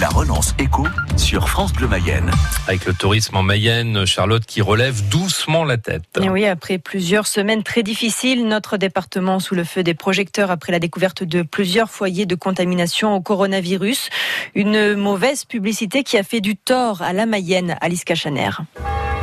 La relance éco sur France Bleu Mayenne. Avec le tourisme en Mayenne, Charlotte qui relève doucement la tête. Et oui, après plusieurs semaines très difficiles, notre département sous le feu des projecteurs après la découverte de plusieurs foyers de contamination au coronavirus. Une mauvaise publicité qui a fait du tort à la Mayenne, Alice Cachaner.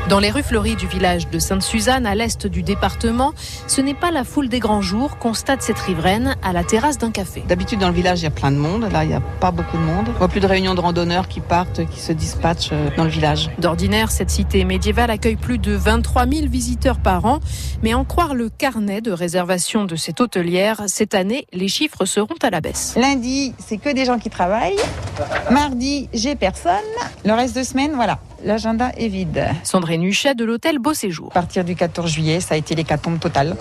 Dans les rues fleuries du village de Sainte-Suzanne, à l'est du département, ce n'est pas la foule des grands jours, constate cette riveraine à la terrasse d'un café. D'habitude, dans le village, il y a plein de monde. Là, il n'y a pas beaucoup de monde. N'y a plus de réunions de randonneurs qui partent, qui se dispatchent euh, dans le village. D'ordinaire, cette cité médiévale accueille plus de 23 000 visiteurs par an. Mais en croire le carnet de réservation de cette hôtelière, cette année, les chiffres seront à la baisse. Lundi, c'est que des gens qui travaillent. Mardi, j'ai personne. Le reste de semaine, voilà l'agenda est vide. Sandrine Huchet de l'hôtel Beau Séjour. À partir du 14 juillet, ça a été l'hécatombe totale.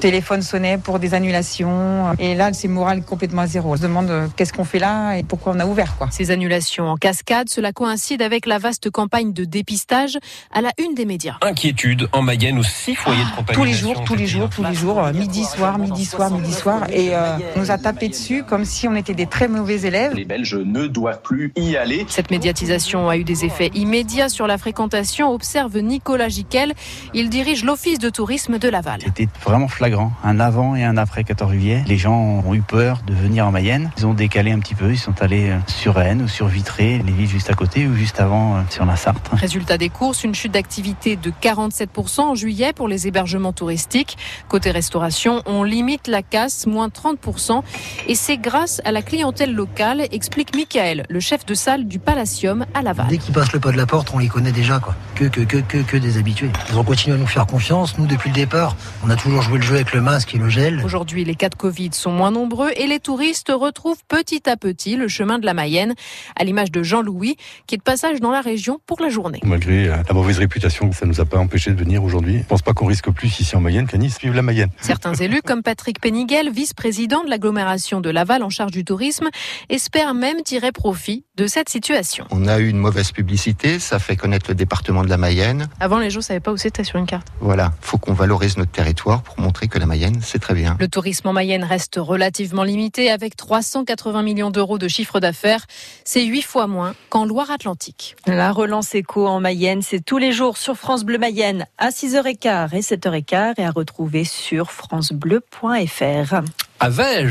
téléphone sonnait pour des annulations. Et là, c'est moral complètement à zéro. On se demande euh, qu'est-ce qu'on fait là et pourquoi on a ouvert. Quoi. Ces annulations en cascade, cela coïncide avec la vaste campagne de dépistage à la une des médias. Inquiétude en Mayenne où six foyers de contamination. Tous les jours, tous les jours, tous les jours, midi, soir, midi, soir, midi, soir. Et euh, on nous a tapé dessus comme si on était des très mauvais élèves. Les Belges ne doivent plus y aller. Cette médiatisation a eu des effets immédiats sur la fréquentation, observe Nicolas Giquel. Il dirige l'office de tourisme de Laval. C'était vraiment flagrant, un avant et un après 14 juillet. Les gens ont eu peur de venir en Mayenne. Ils ont décalé un petit peu, ils sont allés euh, sur Rennes ou sur Vitré, les villes juste à côté ou juste avant euh, sur la Sarthe. Résultat des courses, une chute d'activité de 47% en juillet pour les hébergements touristiques. Côté restauration, on limite la casse, moins 30%. Et c'est grâce à la clientèle locale, explique Michael, le chef de salle du Palacium à Laval. Dès qu'ils passent le pas de la porte, on les connaît déjà. Quoi. Que, que, que, que, que des habitués. Ils ont continué à nous faire confiance. Nous, depuis le départ, on a toujours joué le jeu avec le masque et le gel. Aujourd'hui, les cas de Covid sont moins nombreux et les touristes retrouvent petit à petit le chemin de la Mayenne, à l'image de Jean-Louis, qui est de passage dans la région pour la journée. Malgré la mauvaise réputation, ça ne nous a pas empêché de venir aujourd'hui. Je ne pense pas qu'on risque plus ici en Mayenne qu'à Nice. Vive la Mayenne. Certains élus, comme Patrick Péniguel, vice-président de l'agglomération de Laval en charge du tourisme, espèrent même tirer profit de cette situation. On a eu une mauvaise publicité, ça fait connaître le département de la Mayenne. Avant, les gens ne savaient pas où c'était sur une carte. Voilà, faut qu'on valorise notre territoire pour montrer que la Mayenne, c'est très bien. Le tourisme en Mayenne reste relativement limité avec 380 millions d'euros de chiffre d'affaires. C'est huit fois moins qu'en Loire-Atlantique. La relance éco en Mayenne, c'est tous les jours sur France Bleu Mayenne à 6h15 et 7h15 et à retrouver sur francebleu.fr. Avec